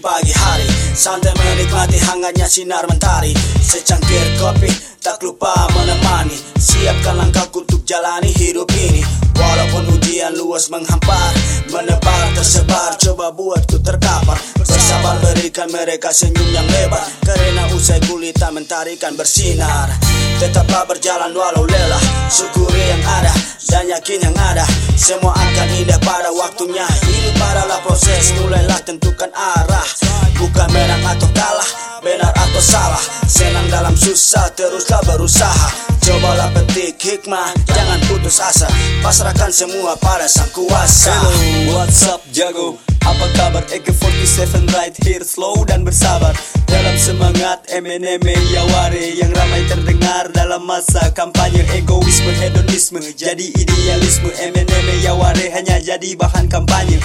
pagi hari. Santai menikmati hangatnya sinar mentari. Secangkir kopi tak lupa menemani. Siapkan langkahku untuk jalani hidup ini. Walaupun ujian luas menghampar Menebar tersebar coba buatku terkapar Bersabar berikan mereka senyum yang lebar. Karena usai gulita mentarikan bersinar. Tetaplah berjalan walau lelah. Syukuri yang ada dan yakin yang ada. Semua akan indah pada waktunya. Hidup adalah proses. Mulailah tentukan arah menang atau kalah Benar atau salah Senang dalam susah teruslah berusaha. Cobalah petik hikmah Jangan putus asa Pasrahkan semua pada sang kuasa. Hello, what's up jago? Apa kabar? AK47 right here slow dan bersabar. Dalam semangat MNM Yaware Yang ramai terdengar dalam masa kampanye. Egoisme, hedonisme, jadi idealisme. MNM Yaware hanya jadi bahan kampanye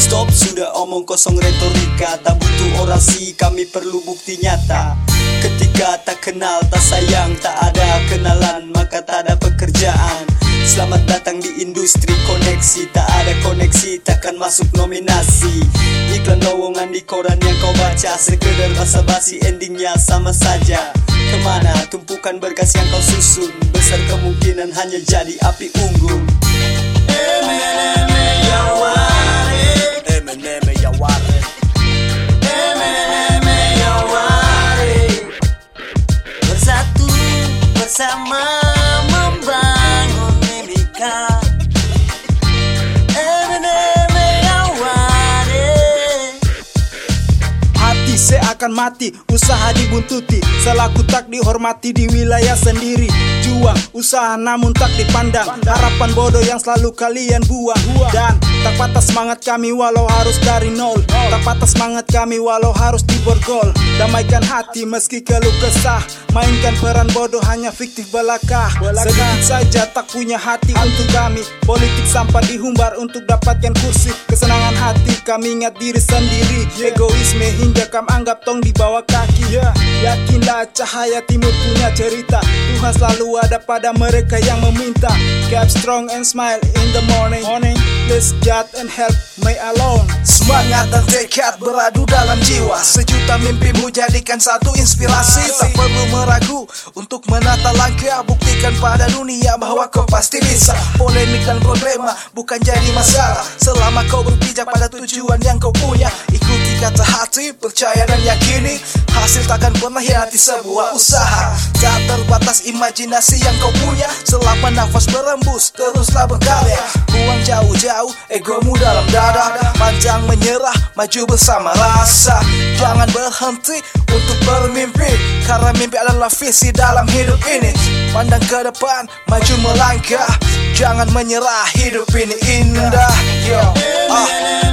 Stop sudah omong kosong retorika. Tak butuh orasi kami perlu bukti nyata. Ketika tak kenal tak sayang tak ada kenalan Maka tak ada pekerjaan. Selamat datang di industri koneksi. Tak ada koneksi takkan masuk nominasi. Iklan lowongan di koran yang kau baca. Sekedar basa-basi endingnya sama saja. Ke mana tumpukan berkas yang kau susun? Besar kemungkinan hanya jadi api unggun Seakan mati, usaha dibuntuti Selaku tak dihormati di wilayah sendiri Juang, usaha namun tak dipandang. Harapan bodoh yang selalu kalian buang. Dan tak patah semangat kami walau harus dari nol. Tak patah semangat kami walau harus diborgol Damaikan hati meski keluh kesah. Mainkan peran bodoh hanya fiktif belaka. Sedikit saja tak punya hati untuk kami. Politik sampah dihumbar untuk dapatkan kursi. Kesenangan hati kami ingat diri sendiri. Egoisme hingga kam anggap tong di bawah kaki. Yakinlah cahaya timur punya cerita. Tuhan selalu ada pada mereka yang meminta. Keep strong and smile in the morning. Please God and help me alone Semangat dan tekad beradu dalam jiwa. Sejuta mimpimu jadikan satu inspirasi. Tak perlu meragu untuk menata langkah. Buktikan pada dunia bahwa kau pasti bisa. Polemik dan problema bukan jadi masalah. Selama kau berpijak pada tujuan yang kau punya Ikuti kata hati, percaya dan yakini. Hasil takkan pernah hianati sebuah usaha. Tak terbatas imajinasi yang kau punya. Selama nafas berembus teruslah berkarya. Buang jauh-jauh egomu dalam dada Panjang menyerah maju bersama rasa. Jangan berhenti untuk bermimpi Karena mimpi adalah visi dalam hidup ini. Pandang ke depan maju melangkah. Jangan menyerah hidup ini indah. Yo, ah.